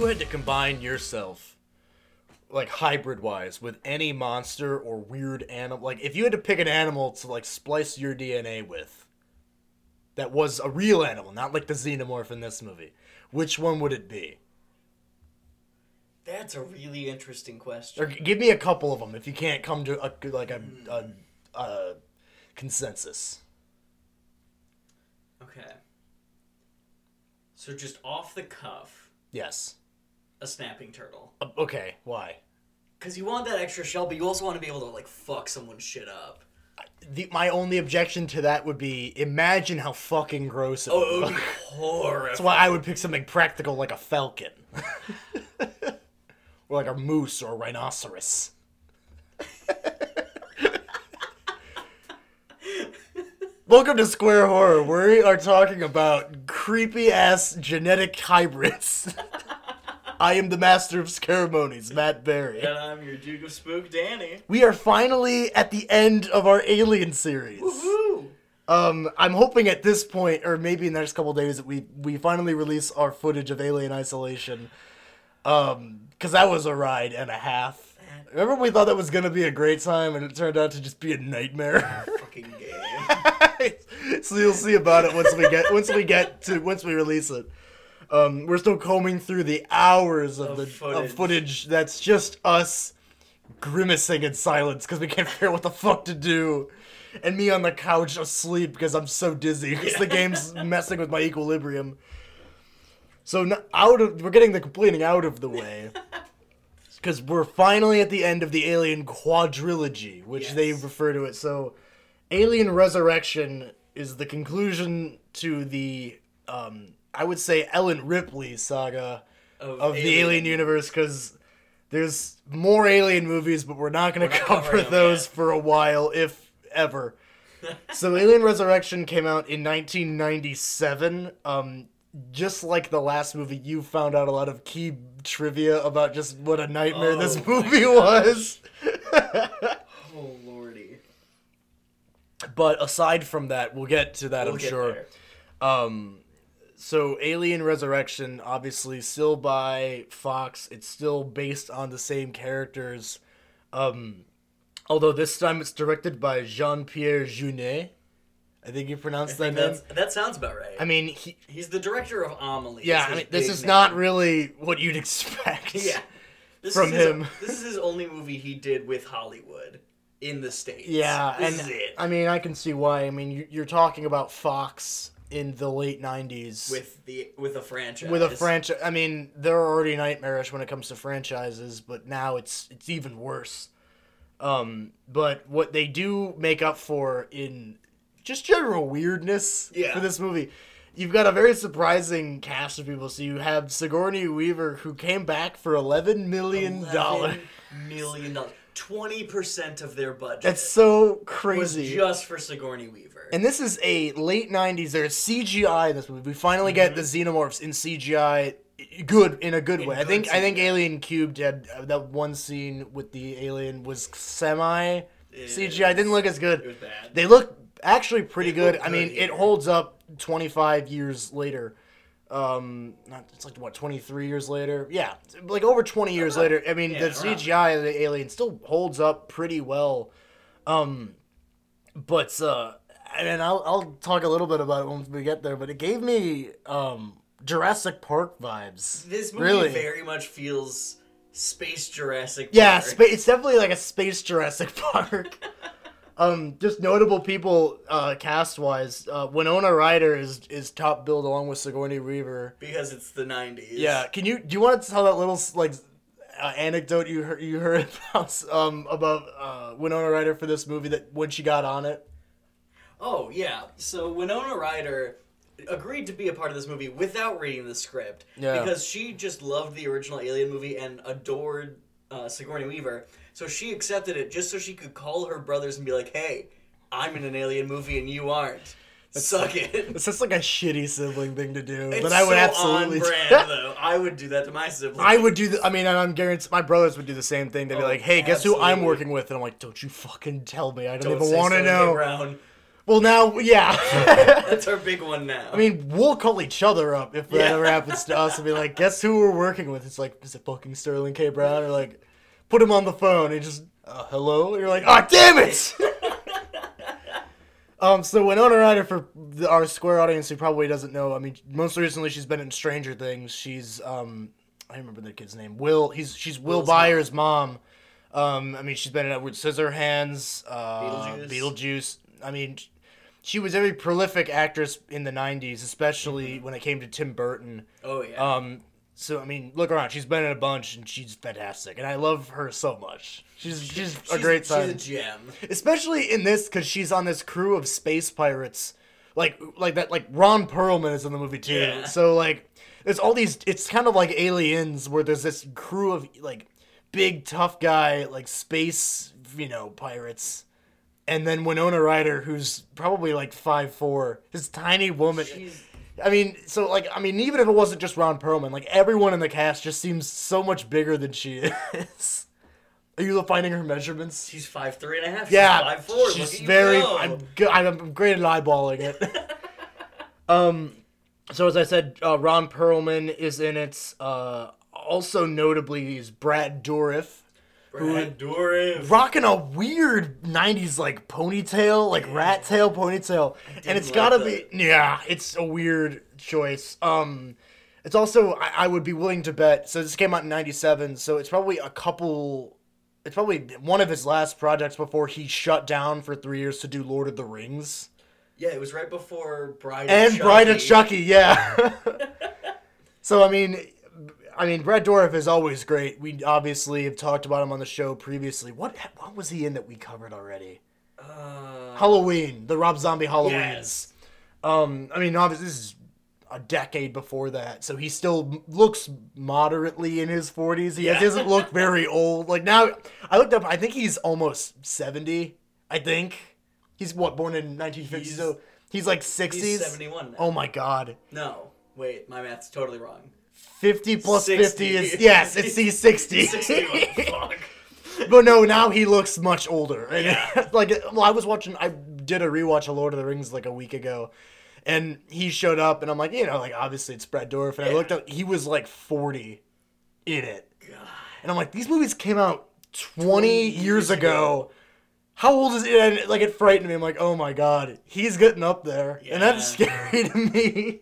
you had to combine yourself, like hybrid wise, with any monster or weird animal, like if you had to pick an animal to like splice your DNA with, that was a real animal, not like the xenomorph in this movie, which one would it be? That's a really interesting question. Or g- give me a couple of them if you can't come to a like a, a, a consensus. Okay. So just off the cuff, Yes. A snapping turtle. Uh, okay. Why? Because you want that extra shell, but you also want to be able to like fuck someone's shit up. The, my only objection to that would be imagine how fucking gross it Oh, would look. horrible. That's why I would pick something practical like a falcon. or like a moose or a rhinoceros. Welcome to Square Horror. We are talking about creepy ass genetic hybrids. I am the master of ceremonies, Matt Berry. And I'm your Duke of Spook, Danny. We are finally at the end of our Alien series. Woo! Um, I'm hoping at this point, or maybe in the next couple days, that we we finally release our footage of Alien Isolation. Um, because that was a ride and a half. Remember, we thought that was gonna be a great time, and it turned out to just be a nightmare. Fucking game. so you'll see about it once we get once we get to once we release it. Um, we're still combing through the hours of, Of the footage. of footage that's just us grimacing in silence because we can't figure out what the fuck to do, and me on the couch asleep because I'm so dizzy because the game's messing with my equilibrium. So out of we're getting the complaining out of the way. Because we're finally at the end of the Alien quadrilogy, which they refer to it. So, Alien Resurrection is the conclusion to the, um, I would say, Ellen Ripley saga of the Alien universe. Because there's more Alien movies, but we're not going to cover those yet. for a while, if ever. so, Alien Resurrection came out in 1997. Um, just like the last movie, you found out a lot of key trivia about just what a nightmare this Oh my movie was. Oh lordy. But aside from that, we'll get to that, We'll I'm sure. Um, so Alien Resurrection, obviously still by Fox. It's still based on the same characters. Um, although this time it's directed by Jean Pierre Jeunet. I think you pronounced that name. that sounds about right. I mean, he, He's the director of Amelie. yeah. I mean, this is name. not really what you'd expect. Yeah. This from is his- him. this is his only movie he did with Hollywood in the states. Yeah, this and. I mean, I can see why. I mean, you're talking about Fox in the late '90s with the with a franchise. with a franchise. I mean, they're already nightmarish when it comes to franchises, but now it's it's even worse. Um, but what they do make up for in just general weirdness Yeah. for this movie, you've got a very surprising cast of people. So you have Sigourney Weaver, who came back for eleven million dollars. Million dollars. Twenty percent of their budget That's so was crazy. just for Sigourney Weaver. And this is a late '90s. There's CGI in this movie. We finally get the xenomorphs in CGI, good in a good In way. I good think I think Alien Cubed had uh, that one scene with the alien was semi CGI. Didn't look as good. They look actually pretty It good. I mean, good it holds up 25 years later. Um, not it's like what 23 years later. Yeah, like over 20 years later. I mean, yeah, the. CGI of the alien still holds up pretty well. Um, but uh, and I'll I'll talk a little bit about it once we get there. But it gave me um Jurassic Park vibes. This movie really. very much feels space Jurassic. Yeah, spa- it's definitely like a space Jurassic Park. um, just notable people uh, cast wise. Uh, Winona Ryder is is top billed along with Sigourney Weaver. because it's the '90s. Yeah, can you do you want to tell that little like uh, anecdote you heard you heard about um about uh, Winona Ryder for this movie that when she got on it? Oh yeah. So Winona Ryder agreed to be a part of this movie without reading the script Yeah. because she just loved the original Alien movie and adored uh, Sigourney Weaver. So she accepted it just so she could call her brothers and be like, "Hey, I'm in an Alien movie and you aren't. That's Suck it." It's just like a shitty sibling thing to do, It's but I would so absolutely. on brand though. I would do that to my siblings. I would do. The, I mean, and I'm guaranteed my brothers would do the same thing. They'd be Oh, like, "Hey, guess who I'm working with?" And I'm like, "Don't you fucking tell me. I don't, Don't even want to know." Brown. Well, now, yeah. That's our big one now. I mean, we'll call each other up if that Yeah. ever happens to us and be like, guess who we're working with? It's like, is it fucking Sterling K. Brown? Or like, put him on the phone and just, uh, hello? And you're like, oh, damn it! um, so Winona Ryder, for the, our Square audience who probably doesn't know, I mean, most recently she's been in Stranger Things. She's, um, I remember the kid's name. Will, he's, she's Will Will's Byers' mom. Um, I mean, she's been in Edward Scissorhands, uh, Beetlejuice. Beetlejuice. I mean, she was a very prolific actress in the 90s, especially when it came to Tim Burton. oh yeah. Um, so I mean, look around. She's been in a bunch, and she's fantastic, and I love her so much. She's she's, a She's- great She's son, a gem. especially in this because she's on this crew of space pirates, like like that. Like Ron Perlman is in the movie too. Yeah. So like, there's all these. It's kind of like Aliens, where there's this crew of like big tough guy like space, you know, pirates. And then Winona Ryder, who's probably like five four, this tiny woman. She's I mean, so like, I mean, even if it wasn't just Ron Perlman, like everyone in the cast just seems so much bigger than she is. Are you finding her measurements? she's five three and a half. Yeah, she's five four. she's Look at you very. I'm good. I'm great at eyeballing it. um, so as I said, uh, Ron Perlman is in it. Uh, also notably is Brad Dourif, Brad Dourif. rocking a weird '90s like ponytail, like rat tail ponytail, and it's like gotta that. be yeah, it's a weird choice. Um, it's also I, I would be willing to bet. So this came out in '97, so it's probably a couple. It's probably one of his last projects before he shut down for three years to do Lord of the Rings Yeah, it was right before Bride and Chucky. Bride of Chucky. Yeah. so I mean, I mean, Brad Dourif is always great. We obviously have talked about him on the show previously. What what was he in that we covered already? Uh, Halloween, the Rob Zombie Halloweens. yes. Um, I mean, obviously this is a decade before that, so he still looks moderately in his forties. He Yeah. doesn't look very old. Like now, I looked up. I think he's almost seventy. I think he's what born in nineteen fifty. He's- So he's like sixties. 71. Oh my god. No, wait, my math's totally wrong. 50 plus 60. 50 is yes it's he's 60 61. Fuck. but no now he looks much older and Yeah. like well i was watching i did a rewatch of lord of the rings like a week ago and he showed up and i'm like you know like obviously it's brad Dourif, and i looked up he was like 40 in it God. and i'm like these movies came out 20, years, years ago. ago. how old is it? and like it frightened me i'm like oh my god he's getting up there and that's scary to me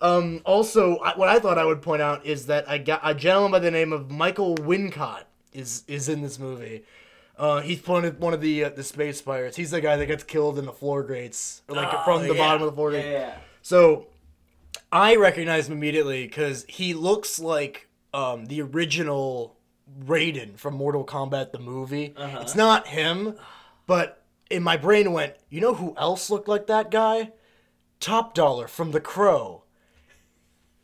um, also, I- what I thought I would point out is that I got a gentleman by the name of Michael Wincott is is in this movie. Uh, he's one of one of the uh, the space pirates. He's the guy that gets killed in the floor grates, or like Oh, from the yeah. bottom of the floor Yeah, yeah. So I recognize him immediately because he looks like um, the original Raiden from Mortal Kombat the movie. Uh-huh. It's not him, but in my brain went, you know who else looked like that guy? Top Dollar from The Crow.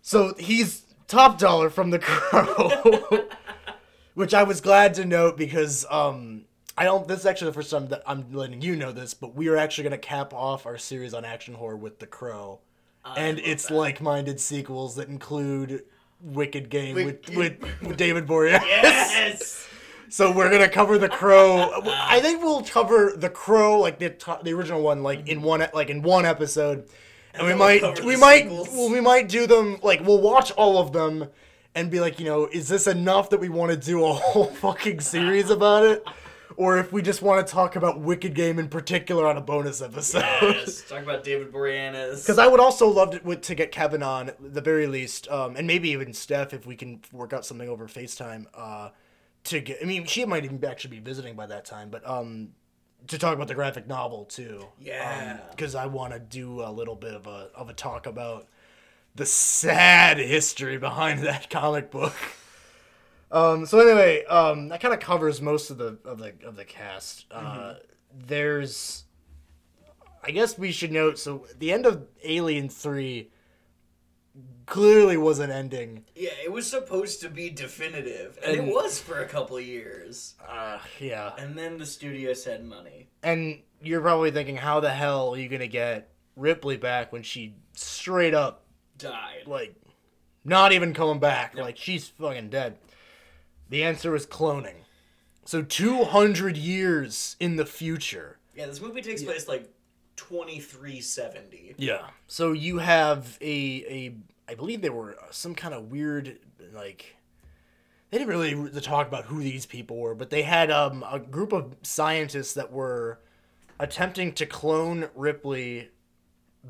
So he's Top Dollar from The Crow, which I was glad to note because um, I don't. This is actually the first time that I'm letting you know this, but we are actually going to cap off our series on action horror with The Crow, and its that. like-minded sequels that include Wicked Game with, Wicked- with with David Boreanaz. Yes. So we're gonna cover the Crow. I think we'll cover the Crow, like the the original one, like in one like in one episode, and, we might we might sequels. well, we might do them like we'll watch all of them and be like, you know, is this enough that we want to do a whole fucking series about it, or if we just want to talk about Wicked Game in particular on a bonus episode? yes. Talk about David Boreanaz. Because I would also love to, to get Kevin on the very least, um, and maybe even Steph if we can work out something over FaceTime. Uh, to get, I mean, she might even actually be visiting by that time, but um, to talk about the graphic novel too. Yeah. Because I want to do a little bit of a of a talk about the sad history behind that comic book. Um, so anyway, um, that kind of covers most of the of the of the cast. Uh, there's, I guess we should note. So the end of Alien Three clearly was an ending. yeah, it was supposed to be definitive, and, And- it was for a couple of years. Uh, yeah, And then the studio said money. and you're probably thinking, how the hell are you gonna get Ripley back when she straight up Died. like not even coming back. Like she's fucking dead. The answer was cloning. So 200 years in the future. Yeah, this movie takes place like twenty three seventy. Yeah. So you have a a I believe they were some kind of weird like they didn't really talk about who these people were, but they had um, a group of scientists that were attempting to clone Ripley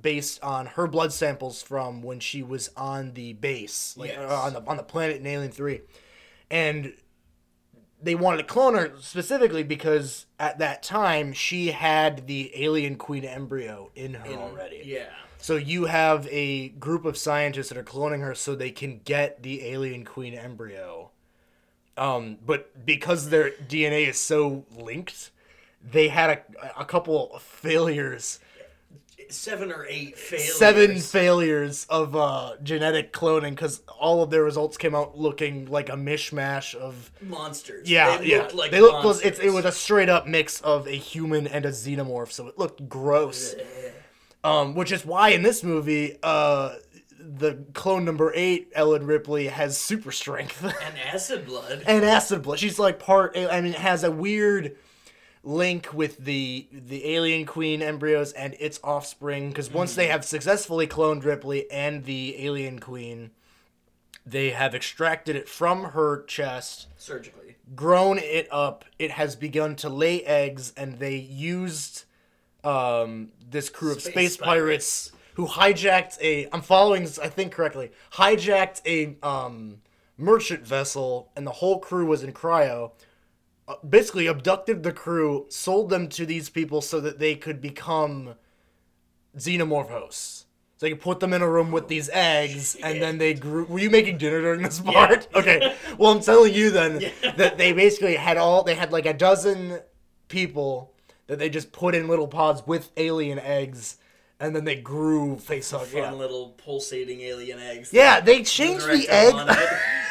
based on her blood samples from when she was on the base, like Yes. uh, on the on the planet in Alien Three, and they wanted to clone her specifically because at that time she had the alien queen embryo in her already. Yeah. So you have a group of scientists that are cloning her so they can get the alien queen embryo. Um, but because their DNA is so linked, they had a, a couple of failures, Seven or eight failures. seven failures of uh, genetic cloning because all of their results came out looking like a mishmash of monsters. yeah, they yeah. Looked like they look monsters. it, it was a straight up mix of a human and a xenomorph, so it looked gross. Um, which is why in this movie, uh, the clone number eight, Ellen Ripley, has super strength and acid blood. and acid blood. She's like part. I mean, it has a weird link with the the alien queen embryos and its offspring because once they have successfully cloned Ripley and the alien queen, they have extracted it from her chest surgically. grown it up. It has begun to lay eggs, and they used um, this crew of Space space, pirates. who hijacked a. I'm following this, I think correctly. Hijacked a um, merchant vessel, and the whole crew was in cryo. Basically, abducted the crew, sold them to these people so that they could become xenomorph hosts. So they could put them in a room with these oh, eggs, and then they grew. Were you making dinner during this part? Okay. Well, I'm telling you then that they basically had all. They had like a dozen people that they just put in little pods with alien eggs, and then they grew face hug. Fun Yeah. little pulsating alien eggs. Yeah, they changed the director egg.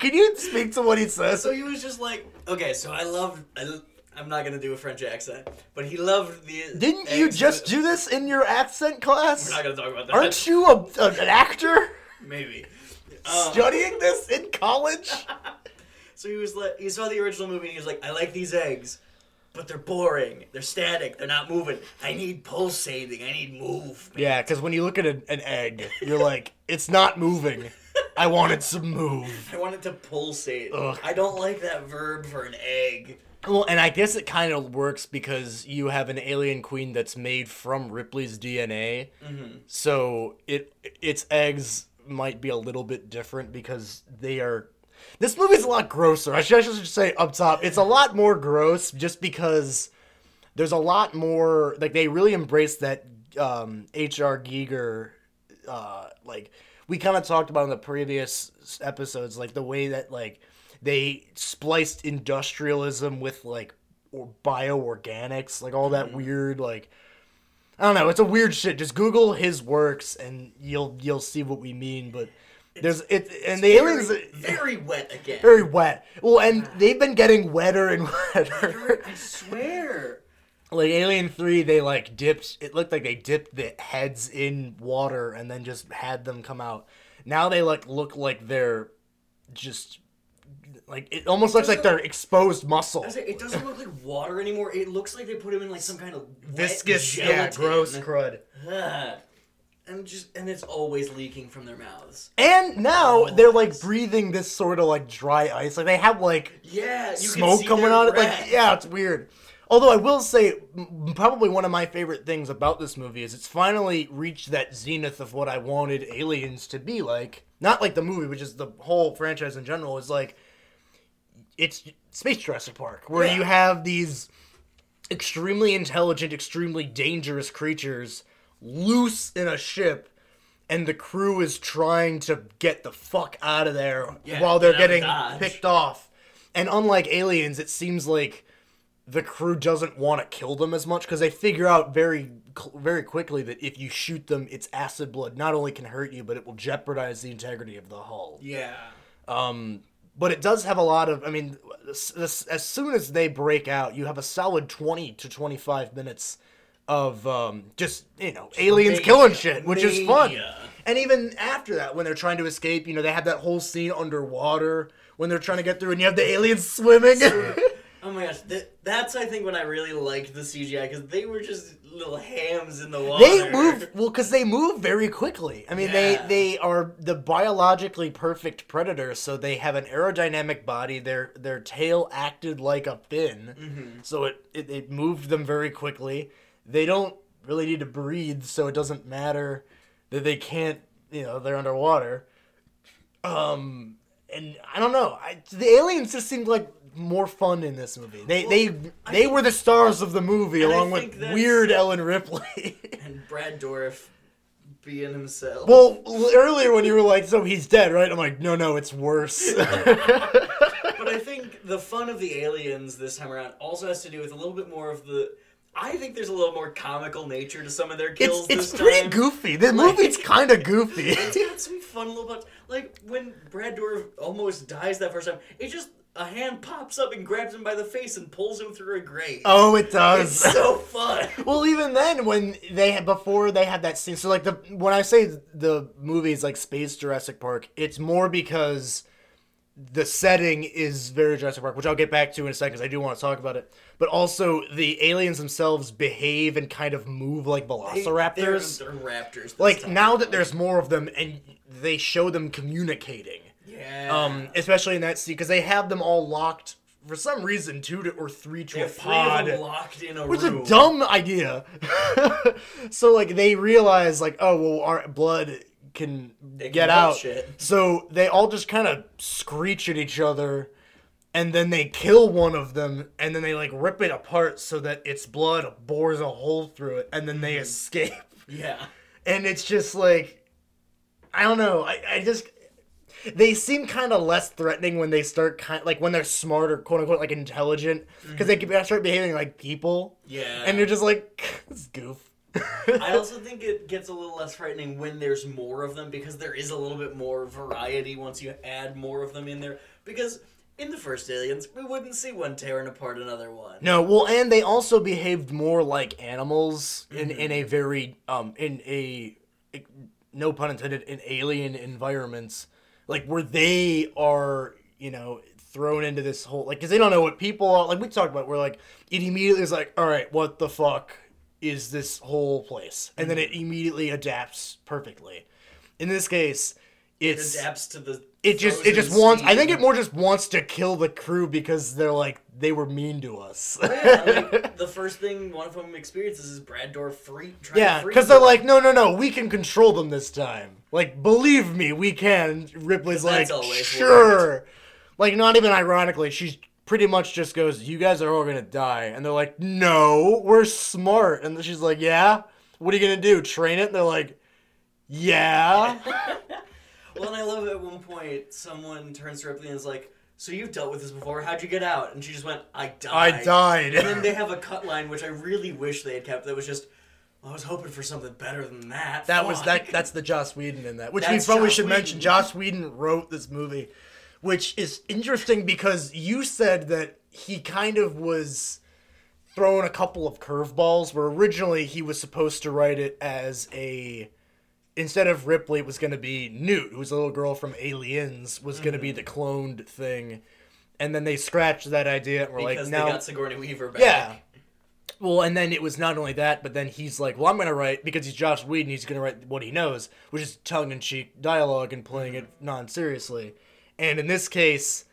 Can you speak to what he says? So he was just like, okay, so I loved. I, I'm not gonna do a French accent, but he loved the. Didn't you just do this in your accent class? We're not gonna talk about that. Aren't you a, a- an actor Maybe. Um, studying this in college? So he was like, he saw the original movie and he was like, I like these eggs, but they're boring. They're static. They're not moving. I need pulsating. I need move. Yeah, because when you look at an, an egg, you're like, it's not moving. I wanted it to move. I wanted to pulsate. Ugh. I don't like that verb for an egg. Well, and I guess it kind of works because you have an alien queen that's made from Ripley's DNA. So it its eggs might be a little bit different because they are. This movie's a lot grosser. I should, I should say up top, it's a lot more gross just because there's a lot more. Like they really embrace that um, H.R. Giger, uh, like we kind of talked about in the previous episodes, like the way that like they spliced industrialism with like or bioorganics, like all that mm-hmm. weird like I don't know, it's a weird shit. Just Google his works and you'll you'll see what we mean. But there's it and the aliens Very, very wet again. very wet. Well, and ah. they've been getting wetter and wetter. I swear. Like Alien Three, they like dipped. It looked like they dipped the heads in water and then just had them come out. Now they like look like they're just like it almost looks like they're exposed muscle. It doesn't look like water anymore. It looks like they put them in like some kind of Viscous, yeah, gross crud. Ugh. And just and it's always leaking from their mouths. And now they're like breathing this sort of like dry ice. Like they have like Yeah, smoke coming out of breath. like yeah, it's weird. Although I will say, probably one of my favorite things about this movie is it's finally reached that zenith of what I wanted aliens to be like. Not like the movie, but just the whole franchise in general. Is like it's Space Jurassic Park, where Yeah. you have these extremely intelligent, extremely dangerous creatures loose in a ship, and the crew is trying to get the fuck out of there Yeah, while they're get out of getting picked off. And unlike aliens, it seems like the crew doesn't want to kill them as much because they figure out very very quickly that if you shoot them, its acid blood not only can hurt you, but it will jeopardize the integrity of the hull. Yeah. Um, but it does have a lot of. I mean, as, as soon as they break out, you have a solid twenty to twenty five minutes of um, just you know aliens Mania. killing shit, which is fun. And even after that, when they're trying to escape, you know they have that whole scene underwater when they're trying to get through, and you have the aliens swimming. Oh my gosh, that, that's I think when I really liked the CGI because they were just little hams in the water. They move well because they move very quickly. I mean, Yeah. they they are the biologically perfect predator, so they have an aerodynamic body. Their their tail acted like a fin, Mm-hmm. so it, it it moved them very quickly. They don't really need to breathe, so it doesn't matter that they can't. You know, they're underwater. Um, and I don't know. I, the aliens just seemed like more fun in this movie. They they I they were the stars of the movie, along with weird Ellen Ripley. and Brad Dourif being himself. Well, earlier when you were like, "So he's dead, right?" I'm like, "No, no, it's worse." But I think the fun of the aliens this time around also has to do with a little bit more of the. I think there's a little more comical nature to some of their it's kills. it's this pretty time. goofy. The Like- movie's kind of goofy. It's got some fun little bits. Like when Brad Dourif almost dies that first time, it just a hand pops up and grabs him by the face and pulls him through a grate. oh, it does. it's so fun. well, even then, when they had before they had that scene, so like the when I say the movie is like Space Jurassic Park, it's more because the setting is very Jurassic Park, which I'll get back to in a second because I do want to talk about it. But also, the aliens themselves behave and kind of move like velociraptors. They're, they're raptors. like time. now that there's more of them and they show them communicating yeah, um especially in that scene because they have them all locked for some reason two to, or three to They a pod. locked in a which is a dumb idea. So like they realize like oh well our blood can They get hold out. shit. so they all just kind of screech at each other and then they kill one of them and then they like rip it apart so that its blood bores a hole through it and then they Mm-hmm. escape. Yeah, and it's just like I don't know. I, I just they seem kind of less threatening when they start kind like when they're smart or quote unquote like intelligent because they can start behaving like people yeah. and you're just like this goof. I also think it gets a little less frightening when there's more of them because there is a little bit more variety once you add more of them in there. Because in the first Aliens, we wouldn't see one tearing apart another one. no, well, and they also behaved more like animals in in a very um in a no pun intended in alien environments like where they are you know thrown into this whole like because they don't know what people are like we talked about where like it immediately is like all right what the fuck is this whole place? And then it immediately adapts perfectly. In this case It it's adapts to the. it just it just wants i think it more just wants to kill the crew because they're like they were mean to us oh, Yeah, like, the first thing one of them experiences is Brad Dourif free. Trying Yeah, because they're like, no, no, no, we can control them this time. Like, believe me, we can. Ripley's like, sure. Like, not even ironically, she's pretty much just goes, you guys are all gonna die. And they're like, no, we're smart. And she's like, yeah? What are you gonna do? Train it? And they're like, yeah. Well, and I love it at one point someone turns to Ripley and is like, "So you've dealt with this before? How'd you get out?" And she just went, "I died." I died. And then they have a cut line which I really wish they had kept. That was just, I was hoping for something better than that. That was that. That's the Joss Whedon in that, which That's we probably Joss should mention. Joss Whedon wrote this movie, which is interesting because you said that he kind of was throwing a couple of curveballs. Where originally he was supposed to write it as a instead of Ripley, it was going to be Newt, who's a little girl from Aliens, was going to Mm-hmm. be the cloned thing, and then they scratched that idea and were because like, they now got Sigourney Weaver back. yeah. Well, and then it was not only that, but then he's like, "Well, I'm gonna write because he's Joss Whedon. And he's gonna write what he knows, which is tongue-in-cheek dialogue and playing it non-seriously." And in this case,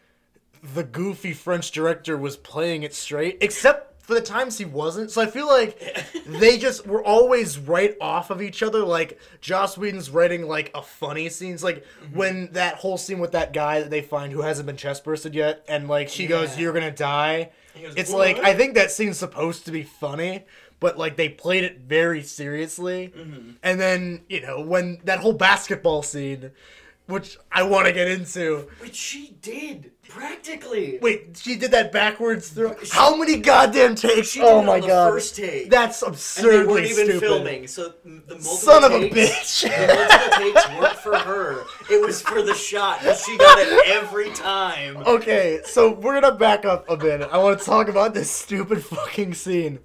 the goofy French director was playing it straight, except for the times he wasn't. So I feel like they just were always right off of each other. Like Joss Whedon's writing like a funny scenes, like when that whole scene with that guy that they find who hasn't been chest bursted yet, and like she goes, "You're gonna die." Goes, It's "What?" like I think that scene's supposed to be funny, but like they played it very seriously. Mm-hmm. And then you know when that whole basketball scene, which I want to get into. Which she did practically. Wait, she did that backwards throw. How many goddamn takes? She did oh my god, first take. that's absurdly and they weren't even stupid. filming, so the multiple Son of a takes, bitch. The multiple takes weren't for her. It was for the shot, and she got it every time. Okay, so we're gonna back up a bit. I want to talk about this stupid fucking scene,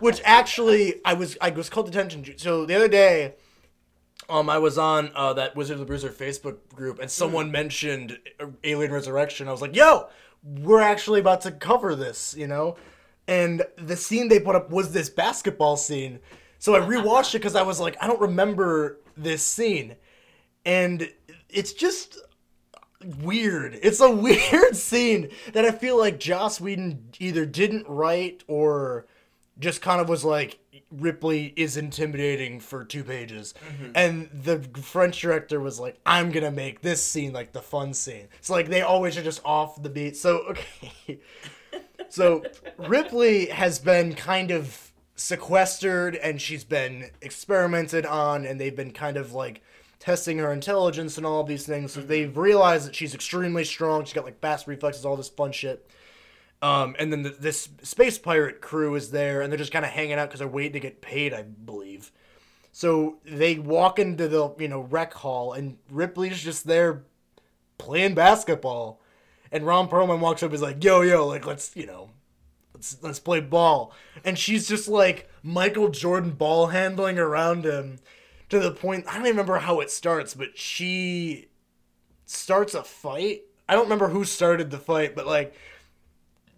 which actually I was I was called attention to. So the other day, um, I was on uh, that Wizard of the Bruiser Facebook group, and someone mentioned uh, Alien Resurrection. I was like, "Yo, we're actually about to cover this, you know? And the scene they put up was this basketball scene. So I rewatched it because I was like, I don't remember this scene. And it's just weird. It's a weird scene that I feel like Joss Whedon either didn't write or just kind of was like, Ripley is intimidating for two pages. Mm-hmm. And the French director was like, I'm going to make this scene like the fun scene. So, like, they always are just off the beat. So, okay. so, Ripley has been kind of sequestered and she's been experimented on, and they've been kind of like testing her intelligence and all these things. So, mm-hmm. they've realized that she's extremely strong. She's got like fast reflexes, all this fun shit. Um, and then the, this space pirate crew is there, and they're just kind of hanging out because they're waiting to get paid, I believe. So they walk into the you know rec hall, and Ripley's just there playing basketball, and Ron Perlman walks up, is like, "Yo, yo, like let's you know, let's let's play ball," and she's just like Michael Jordan ball handling around him to the point I don't even remember how it starts, but she starts a fight. I don't remember who started the fight, but like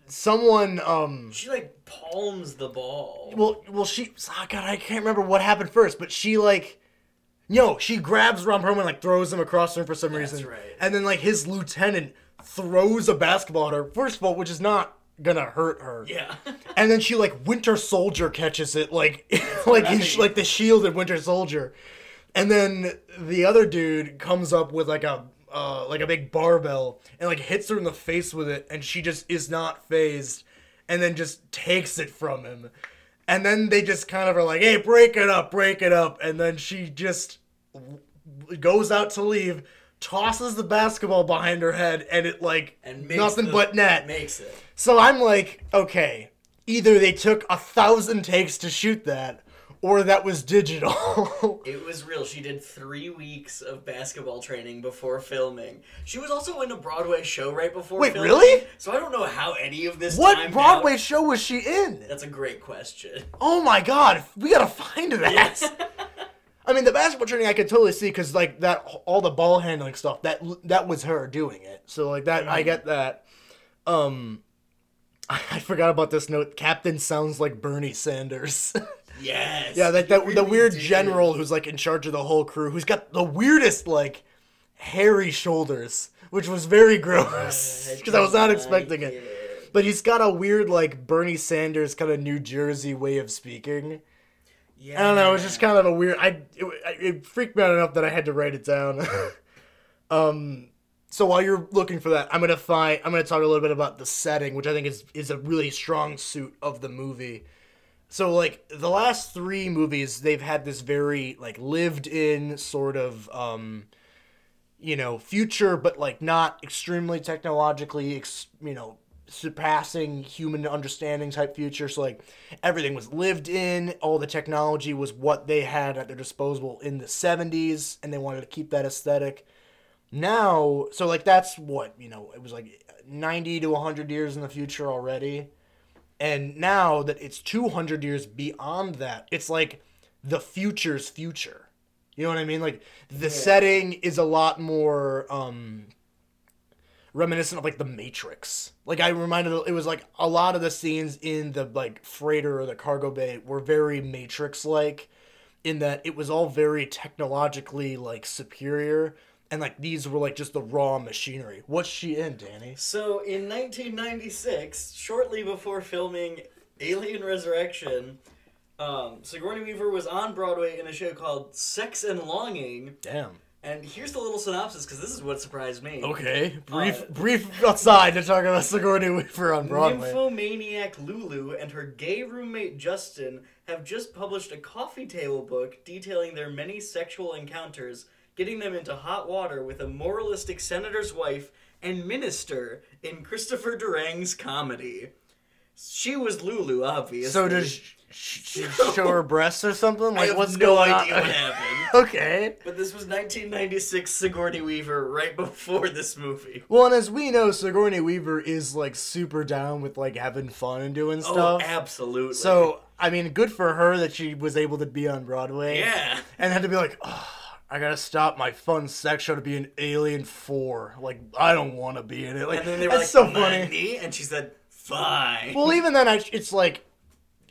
someone um She like palms the ball. well well she oh god I can't remember what happened first, but she like no, she grabs Ron Perlman like throws him across the room for some That's reason. right. And then like his lieutenant throws a basketball at her. First of all, which is not gonna hurt her. Yeah. And then she like Winter Soldier catches it like like he's right. like the shield of Winter Soldier. And then the other dude comes up with like a uh, like a big barbell and like hits her in the face with it and she just is not phased and then just takes it from him. And then they just kind of are like, "Hey, break it up, break it up." And then she just goes out to leave, tosses the basketball behind her head and it like And nothing the- but net. Makes it. So I'm like, okay, either they took a thousand takes to shoot that, or that was digital. It was real. She did three weeks of basketball training before filming. She was also in a Broadway show right before Wait, filming. really? So I don't know how any of this what Broadway out. show was she in? That's a great question. Oh my god, we gotta find that. I mean, the basketball training I could totally see because like that, all the ball handling stuff that that was her doing it. So like that, I get that. Um, I forgot about this note. Captain sounds like Bernie Sanders. Yes. Yeah, like that the weird did. general who's like in charge of the whole crew, who's got the weirdest like hairy shoulders, which was very gross because I was not expecting it. it. But he's got a weird like Bernie Sanders kind of New Jersey way of speaking. Yeah. I don't know. It was just kind of a weird. I it, it freaked me out enough that I had to write it down. um. So while you're looking for that, I'm gonna find. I'm gonna talk a little bit about the setting, which I think is is a really strong suit of the movie. So like the last three movies, they've had this very like lived in sort of um, you know future, but like not extremely technologically, ex- you know surpassing human understanding type future. So like everything was lived in, all the technology was what they had at their disposal in the 70s, and they wanted to keep that aesthetic. Now, so like that's what, you know, it was like 90 to 100 years in the future already. And now that it's 200 years beyond that, it's like the future's future. You know what I mean? Like the setting is a lot more um reminiscent of like the Matrix. Like I reminded it was like a lot of the scenes in the like freighter or the cargo bay were very Matrix like in that it was all very technologically like superior and like these were like just the raw machinery. What's she in, Danny? So in 1996, shortly before filming Alien Resurrection, um, Sigourney Weaver was on Broadway in a show called Sex and Longing. Damn. And here's the little synopsis because this is what surprised me. Okay. Brief Uh, brief outside to talk about Sigourney Weaver on Broadway. Nymphomaniac Lulu and her gay roommate Justin have just published a coffee table book detailing their many sexual encounters, getting them into hot water with a moralistic senator's wife and minister in Christopher Durang's comedy. She was Lulu, obviously. So does she, she show her breasts or something? I Like have what's no going idea on? what happened. okay. But this was 1996 Sigourney Weaver right before this movie. Well, and as we know, Sigourney Weaver is like super down with like having fun and doing Oh, stuff. absolutely. so I mean, good for her that she was able to be on Broadway. yeah. And had to be like, oh, I gotta stop my fun sex show to be an Alien Four. Like I don't want to be in it. Like And then they were that's like, so funny. And she said, "Fine." Well, even then, I, it's like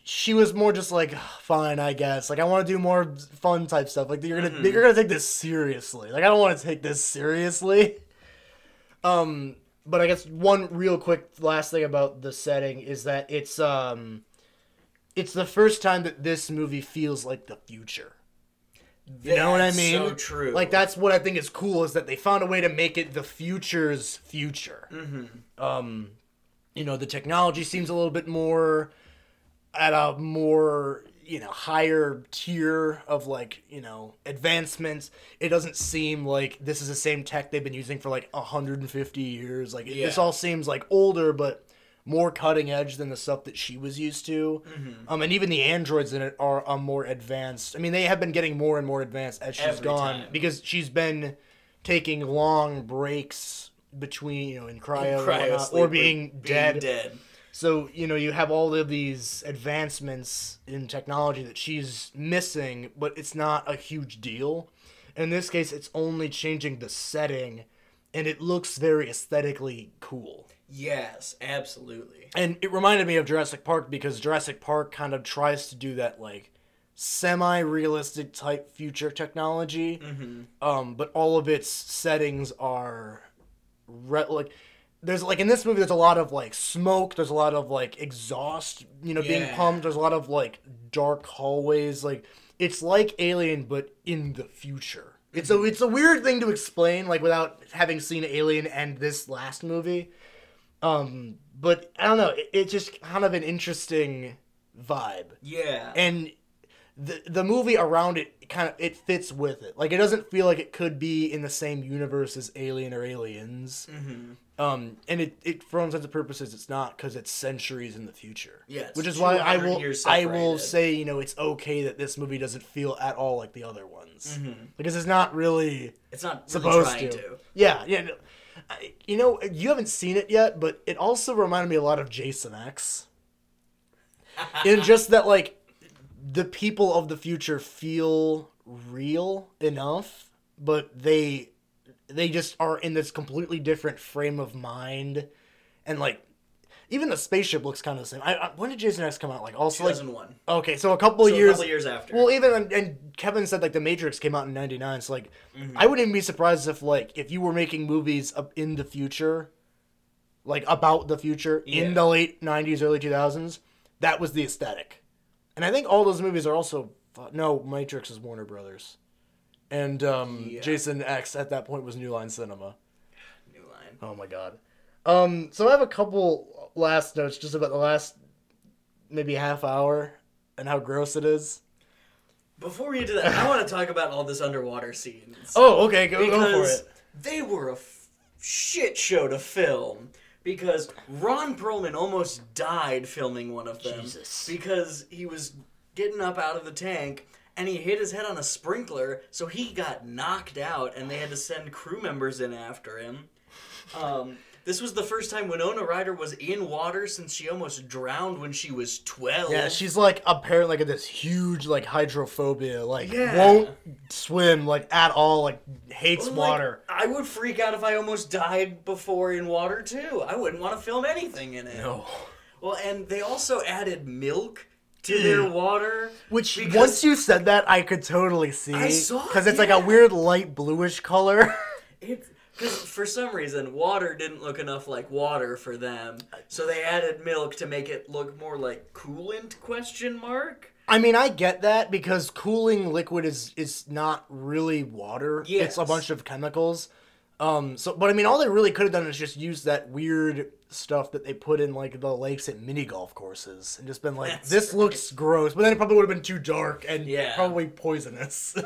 she was more just like, fine, I guess. Like I want to do more fun type stuff. Like you're gonna you're gonna take this seriously. Like I don't want to take this seriously. Um, but I guess one real quick last thing about the setting is that it's um, it's the first time that this movie feels like the future. You know what I mean? So true. Like that's what I think is cool is that they found a way to make it the future's future. Mm-hmm. Um, you know, the technology seems a little bit more at a more you know higher tier of like you know advancements. It doesn't seem like this is the same tech they've been using for like 150 years. Like this all seems like older, but more cutting edge than the stuff that she was used to. Mm-hmm. Um, and even the androids in it are, are more advanced. I mean, they have been getting more and more advanced as she's Every gone time. because she's been taking long breaks between you know in cryo, or, Cryo whatnot, sleep or being, dead. dead. So you know you have all of these advancements in technology that she's missing, but it's not a huge deal. In this case, it's only changing the setting, and it looks very aesthetically cool. Yes, absolutely. And it reminded me of Jurassic Park because Jurassic Park kind of tries to do that like semi-realistic type future technology. Um, but all of its settings are re- like there's like in this movie there's a lot of like smoke, there's a lot of like exhaust, you know, being pumped, there's a lot of like dark hallways like it's like Alien but in the future. It's a it's a weird thing to explain like without having seen Alien and this last movie. Um, but I don't know. It, it's just kind of an interesting vibe, Yeah. and the the movie around it kind of it fits with it. Like it doesn't feel like it could be in the same universe as Alien or Aliens. Mm-hmm. Um, and it it for all intents and purposes it's not because it's centuries in the future. Yeah, which is why I will I will say you know it's okay that this movie doesn't feel at all like the other ones Mm-hmm. because it's not really it's not really supposed trying to. to. Yeah, yeah. No. I, you know, you haven't seen it yet, but it also reminded me a lot of Jason X. in just that, like, the people of the future feel real enough, but they they just are in this completely different frame of mind, and like. Even the spaceship looks kind of the same. I, I, when did Jason X come out? Like also like 2001. okay, so a couple So of a years. couple years after. Well, even and, Kevin said like the Matrix came out in '99, so like Mm-hmm. I wouldn't even be surprised if like if you were making movies up in the future, like about the future in the late '90s, early 2000s, that was the aesthetic. And I think all those movies are also no Matrix is Warner Brothers, and um, Yeah. Jason X at that point was New Line Cinema. New line. Oh my god. Um, so I have a couple last notes just about the last maybe half hour and how gross it is. Before we get to that, I want to talk about all this underwater scenes. Oh, okay, go, go for it. they were a f- shit show to film. Because Ron Perlman almost died filming one of them. Jesus. Because he was getting up out of the tank and he hit his head on a sprinkler, so he got knocked out, and they had to send crew members in after him. Um, this was the first time Winona Ryder was in water since she almost drowned when she was 12. Yeah, she's like apparently like this huge like hydrophobia, like Yeah. won't swim like at all, like hates Like, water. I would freak out if I almost died before in water too. I wouldn't want to film anything in it. No. Well, and they also added milk to mm. their water, Which once you said that, I could totally see I saw it, because it's like a weird light bluish color. because for some reason water didn't look enough like water for them, so they added milk to make it look more like coolant? Question mark. I mean, I get that because cooling liquid is is not really water. It's a bunch of chemicals. Um. So, but I mean, all they really could have done is just use that weird stuff that they put in like the lakes at mini golf courses and just been like, That's this right. looks gross. But then it probably would have been too dark and Yeah. probably poisonous.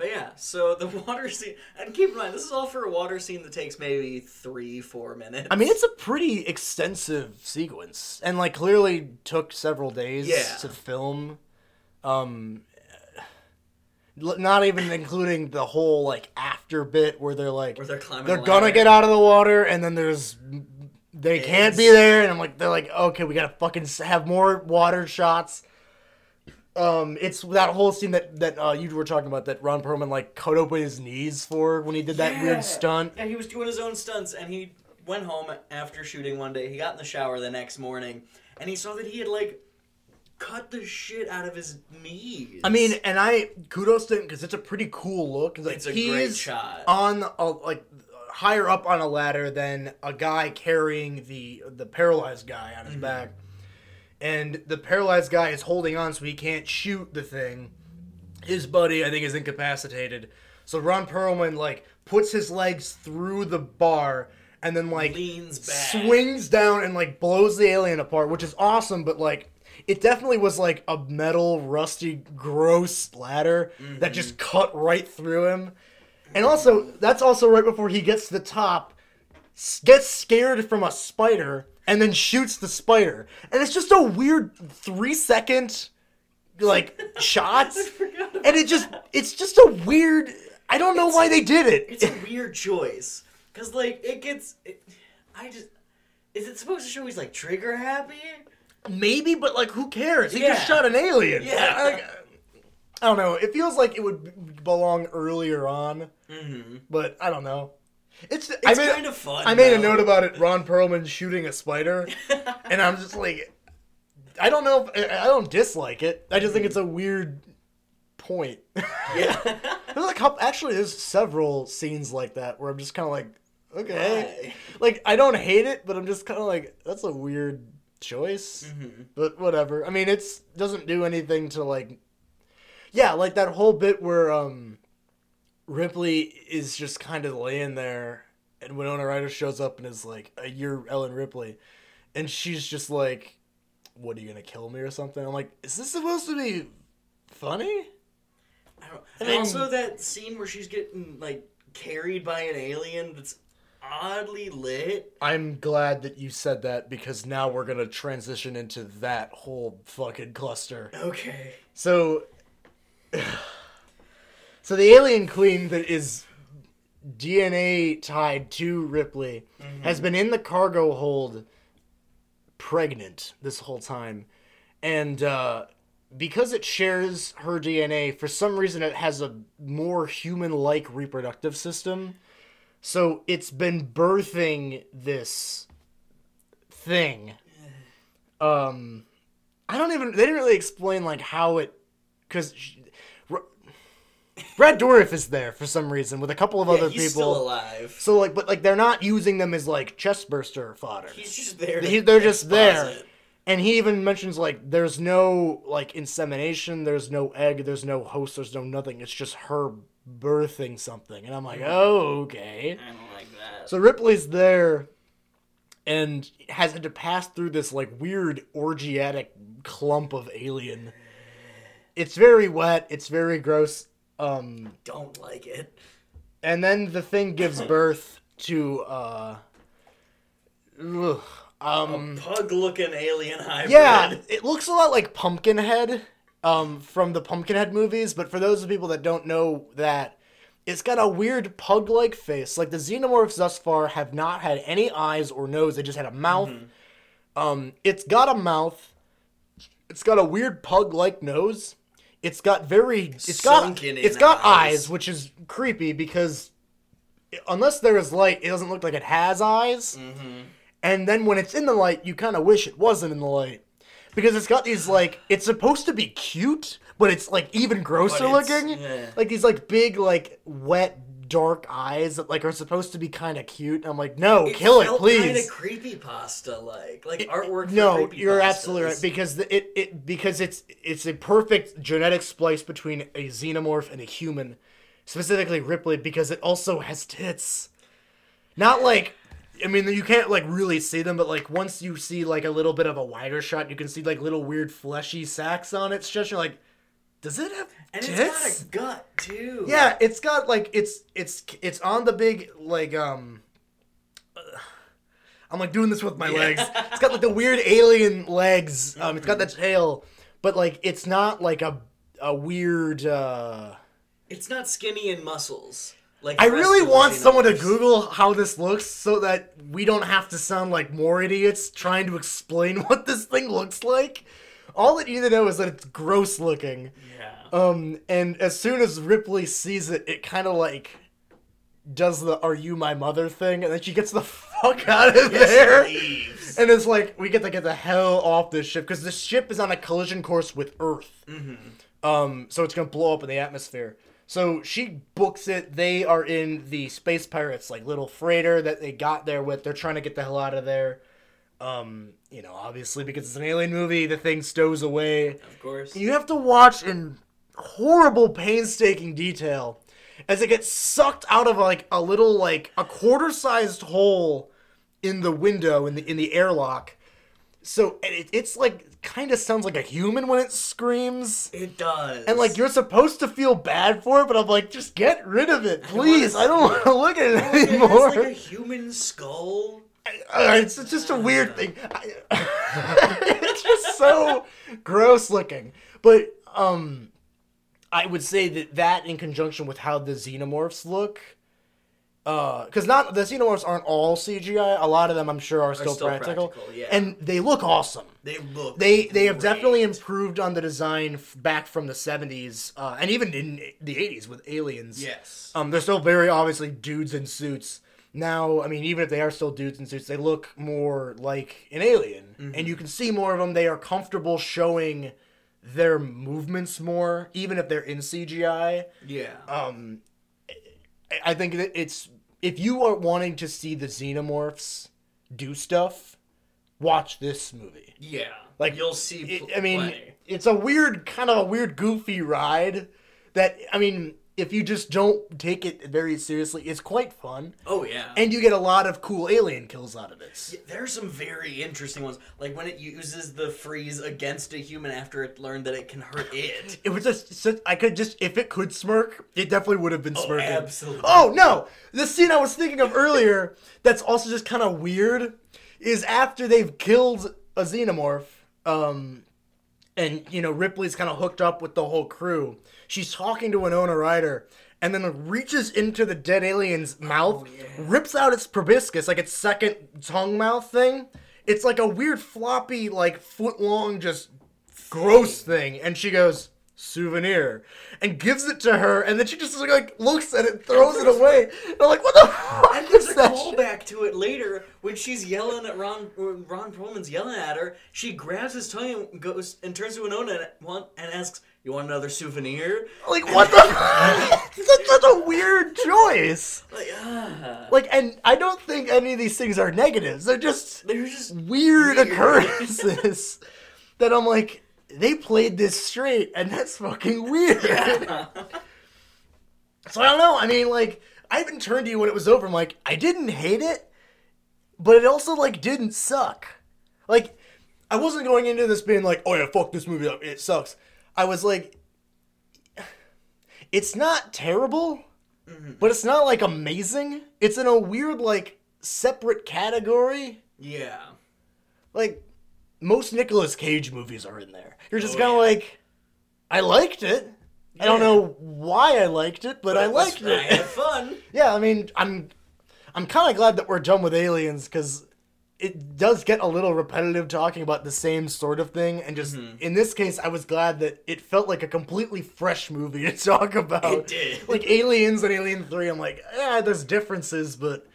But yeah, so the water scene, and keep in mind, this is all for a water scene that takes maybe three, four minutes. I mean, it's a pretty extensive sequence, and like clearly took several days Yeah. to film. Um, not even including the whole like after bit where they're like Where they're climbing they're gonna ladder. get out of the water, and then there's they can't be there, and I'm like they're like okay, we gotta fucking have more water shots. Um, it's that whole scene that that uh, you were talking about that Ron Perlman like cut open his knees for when he did that Yeah. weird stunt. Yeah, he was doing his own stunts, and he went home after shooting one day. He got in the shower the next morning, and he saw that he had like cut the shit out of his knees. I mean, and I kudos to him because it's a pretty cool look. Like, It's a great shot. on a, like higher up on a ladder than a guy carrying the the paralyzed guy on his Mm-hmm. back, and the paralyzed guy is holding on so he can't shoot the thing. His buddy, I think, is incapacitated. So Ron Perlman like puts his legs through the bar and then like leans back. swings down and like blows the alien apart, which is awesome. But like, it definitely was like a metal, rusty, gross ladder that just mm-hmm. cut right through him. And also, that's also right before he gets to the top, gets scared from a spider, and then shoots the spider. And it's just a weird three second like shots. And it just it's just a weird I don't know why they did it. It's a weird choice, cause like it gets. It, I just. Is it supposed to show he's like trigger happy? Maybe, but like, who cares? He Yeah. just shot an alien. Yeah. I, I don't know. It feels like it would belong earlier on, Mm-hmm. but I don't know. It's, It's I made, kind of fun. I made a note about it. Ron Perlman shooting a spider, and I'm just like, I don't know. If, I don't dislike it. I just think it's a weird point. Yeah. There's like couple, actually, there's several scenes like that where I'm just kind of like, okay, like I don't hate it, but I'm just kind of like, that's a weird choice. Mhm. But whatever. I mean, it's doesn't do anything to like, yeah, like that whole bit where um, Ripley is just kind of laying there, and Winona Ryder shows up and is like, uh, "You're Ellen Ripley," and she's just like, "What are you gonna kill me or something?" I'm like, "Is this supposed to be funny?" I don't, I and mean- also that scene where she's getting like carried by an alien that's oddly lit. I'm glad that you said that because now we're gonna transition into that whole fucking cluster. Okay. So, so the alien queen that is DNA tied to Ripley has been in the cargo hold, pregnant this whole time, and uh, because it shares her DNA, for some reason it has a more human-like reproductive system. So it's been birthing this thing. Um, I don't even. They didn't really explain like how it, because Brad Dourif is there for some reason with a couple of Yeah, other he's still people. alive. So like, but like they're not using them as like chest burster fodder. He's just there. He- they're just there. And he even mentions like there's no like insemination, there's no egg, there's no host, there's no nothing. It's just her birthing something. And I'm like, mm-hmm. oh okay. I don't like that. So Ripley's there and has had to pass through this like weird orgiatic clump of alien. It's very wet, it's very gross. Um don't like it. and then the thing gives birth to uh ugh, um Pug-looking alien hybrid. yeah, it looks a lot like Pumpkinhead um, from the Pumpkinhead movies, but for those of people that don't know that, it's got a weird pug-like face. Like the xenomorphs thus far have not had any eyes or nose; they just had a mouth. Um, it's got a mouth. It's got a weird pug-like nose. It's got very. It's got. It's got eyes. eyes, which is creepy because unless there is light, it doesn't look like it has eyes. Mm-hmm. And then when it's in the light, you kind of wish it wasn't in the light. Because it's got these, like, it's supposed to be cute, but it's, like, even grosser looking. yeah. Like, these, like, big, like, wet, dark eyes that, like, are supposed to be kind of cute. I'm like, no, kill it, please. Kind of creepy pasta like, like artwork. For no, you're absolutely right because the, it, it because it's it's a perfect genetic splice between a xenomorph and a human, specifically Ripley because it also has tits. Not like I mean you can't like really see them, but like once you see like a little bit of a wider shot, you can see like little weird fleshy sacks on its chest. You're like, does it have and tits? it's got a gut too. Yeah, it's got like it's it's it's on the big like um. uh, I'm like doing this with my Yeah. legs. It's got like the weird alien legs. Um, it's got the tail, but like it's not like a a weird. uh it's not skinny and muscles. Like I really want someone to. Google how this looks so that we don't have to sound like more idiots trying to explain what this thing looks like. All that you need to know is that it's gross looking. Yeah. Um, and as soon as Ripley sees it, it kind of like does the "Are you my mother?" thing, and then she gets the fuck out of there. Leaves. And it's like we get to get the hell off this ship because the ship is on a collision course with Earth. Um, so it's gonna blow up in the atmosphere. So she books it. They are in the space pirates like little freighter that they got there with. They're trying to get the hell out of there. Um, you know, obviously because it's an alien movie, the thing stows away. Of course. You have to watch in horrible, painstaking detail as it gets sucked out of like a little like a quarter-sized hole in the window in the in the airlock. So it, it's like kind of sounds like a human when it screams. It does. And like you're supposed to feel bad for it, but I'm like, just get rid of it, please. I don't want to look at it anymore. has like a human skull. Uh, it's, it's just a weird thing. It's just so gross looking. But um, I would say that that in conjunction with how the xenomorphs look, because not the xenomorphs aren't all CGI. A lot of them, I'm sure, are still, still practical, practical, yeah. and they look awesome. They look. They they have definitely improved on the design f- back from the 70s uh, and even in the 80s with Aliens. Yes. Um, they're still very obviously dudes in suits. Now, I mean, even if they are still dudes in suits, they look more like an alien, and you can see more of them. They are comfortable showing their movements more, even if they're in CGI. yeah. Um, I- think that it's if you are wanting to see the xenomorphs do stuff, watch this movie. yeah. like, you'll see. It, I mean, plenty. it's a weird, kind of a weird, goofy ride. That I mean, if you just don't take it very seriously, it's quite fun, Oh yeah. and you get a lot of cool alien kills out of it. There's some very interesting ones, like when it uses the freeze against a human after it learned that it can hurt it. It was just, I could just, if it could smirk, it definitely would have been smirking. absolutely. Oh no! The scene I was thinking of earlier, that's also just kind of weird, is after they've killed a xenomorph, um, and you know Ripley's kind of hooked up with the whole crew. She's talking to Winona Ryder, and then reaches into the dead alien's mouth, oh, rips out its proboscis, like its second tongue mouth thing. It's like a weird floppy, like foot long, just gross thing, and she goes souvenir and gives it to her, and then she just like looks at it, throws it away. And I'm like, what the fuck And there's a callback to it later when she's yelling at Ron. Ron Perlman's yelling at her. She grabs his tongue and goes and turns to Winona and, and asks, "You want another souvenir?" Like what the? That's such a weird choice. Like, ah, Like, and I don't think any of these things are negatives. They're just they're just weird, Weird. occurrences that I'm like, they played this straight, and that's fucking weird. so I don't know. I mean, like, I even turned to you when it was over. I'm like, I didn't hate it, but it also like didn't suck. Like, I wasn't going into this being like, oh yeah, fuck this movie, up. it sucks. I was like, it's not terrible, mm-hmm. but it's not like amazing. It's in a weird like separate category yeah. like most Nicolas Cage movies are in there. You're just Oh, kind of yeah. like, I liked it. I don't know why I liked it, but, I It liked I had it. fun. yeah, I mean, I'm, I'm kind of glad that we're done with Aliens because it does get a little repetitive talking about the same sort of thing, and just Mm-hmm. in this case, I was glad that it felt like a completely fresh movie to talk about. It did. Like Aliens and Alien Three, I'm like, yeah, there's differences, but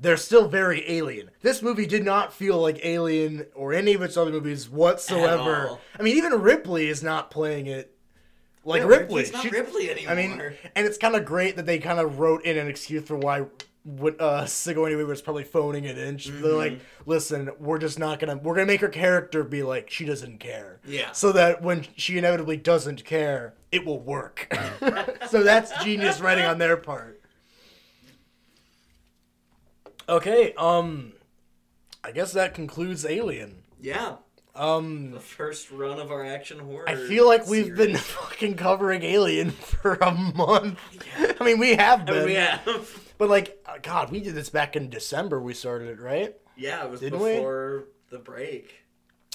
they're still very alien. This movie did not feel like Alien or any of its other movies whatsoever. I mean, even Ripley is not playing it like Ripley. It's not She- Ripley anymore. I mean, and it's kind of great that they kind of wrote in an excuse for why what uh, Sigourney Weaver was probably phoning it in. She- They're like, Mm-hmm. listen, we're just not gonna we're gonna make her character be like she doesn't care. Yeah. So that when she inevitably doesn't care, it will work. so that's genius writing on their part. Okay, um I guess that concludes Alien. yeah. Um The first run of our action horror. I feel like we've been fucking covering Alien for a month. I mean, we have I been. mean, we have. But like, uh, God, we did this back in December. We started it, right? Yeah, it was Didn't we? before the break.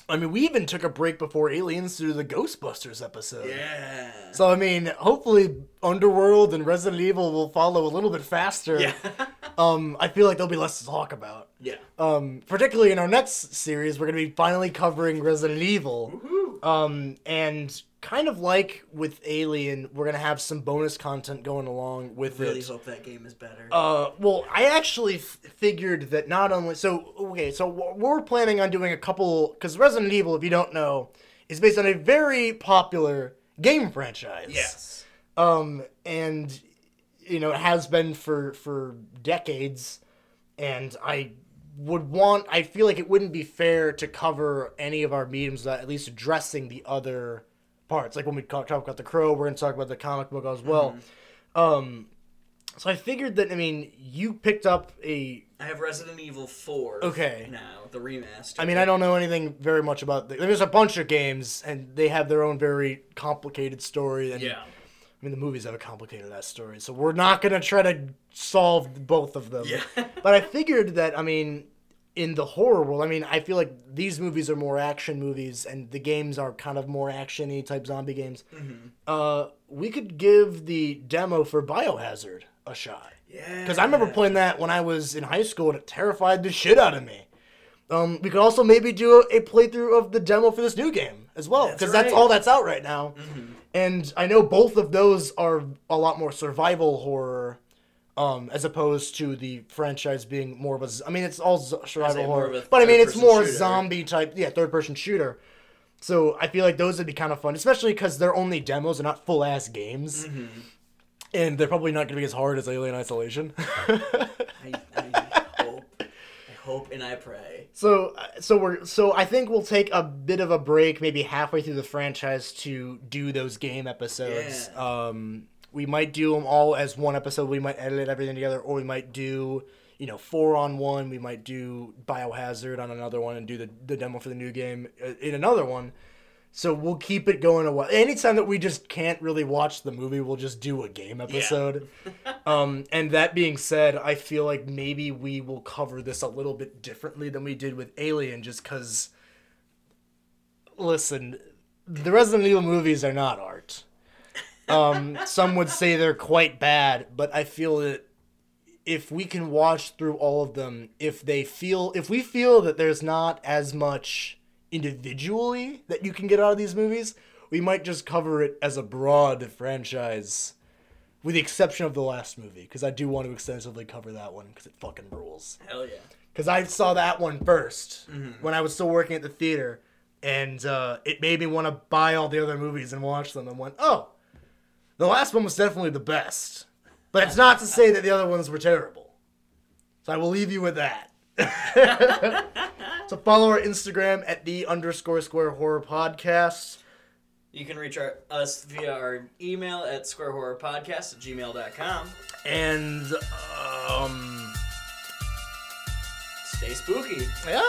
I mean, we even took a break before Aliens to do the Ghostbusters episode. Yeah. So I mean, hopefully, Underworld and Resident Evil will follow a little bit faster. Yeah. Um, I feel like there'll be less to talk about. yeah. Um, particularly in our next series, we're gonna be finally covering Resident Evil. Woohoo. Um, and kind of like with Alien, we're gonna have some bonus content going along with Really it. Really hope that game is better. Uh, well, I actually f- figured that not only so okay, so we're planning on doing a couple because Resident Evil, if you don't know, is based on a very popular game franchise. yes. Um, and you know it has been for for decades, and I would want. I feel like it wouldn't be fair to cover any of our mediums without at least addressing the other parts. Like when we talk, talk about the Crow, we're gonna talk about the comic book as well. Um, so I figured that I mean you picked up a. I have Resident Evil 4 Okay. now, the remaster. I mean, I don't know anything very much about. The, there's a bunch of games, and they have their own very complicated story. And Yeah. Mean, the movies have a complicated ass story, so we're not gonna try to solve both of them. Yeah. but I figured that I mean, in the horror world, I mean, I feel like these movies are more action movies, and the games are kind of more actiony type zombie games. Mm-hmm. Uh, we could give the demo for Biohazard a shot Yeah. because I remember playing that when I was in high school, and it terrified the shit out of me. Um, we could also maybe do a, a playthrough of the demo for this new game as well, because that's, right. Mm-hmm. all that's out right now. And I know both of those are a lot more survival horror, um, as opposed to the franchise being more of a. I mean, it's all survival horror, but I mean, it's more shooter. zombie type, yeah, third person shooter. So I feel like those would be kind of fun, especially because they're only demos, they're not full ass games, Mm-hmm. and they're probably not going to be as hard as Alien Isolation. I. I hope and I pray. So, uh, so we're so I think we'll take a bit of a break, maybe halfway through the franchise, to do those game episodes. Um, we might do them all as one episode. We might edit everything together, or we might do, you know, four on one. We might do Biohazard on another one, and do the the demo for the new game uh, in another one. So we'll keep it going a while. Anytime that we just can't really watch the movie, we'll just do a game episode. um, and that being said, I feel like maybe we will cover this a little bit differently than we did with Alien, just because. Listen, the Resident Evil movies are not art. Um, some would say they're quite bad, but I feel that if we can watch through all of them, if they feel, if we feel that there's not as much individually that you can get out of these movies, we might just cover it as a broad franchise, with the exception of the last movie, because I do want to extensively cover that one because it fucking rules. Hell yeah. Because I saw that one 1st when I was still working at the theater, and uh, it made me want to buy all the other movies and watch them, and went, oh, the last one was definitely the best. But it's not to say that the other ones were terrible. So I will leave you with that. so follow our Instagram at the underscore square horror podcast. You can reach our, us via our email at squarehorrorpodcast at gmail.com. And um Stay spooky. yeah.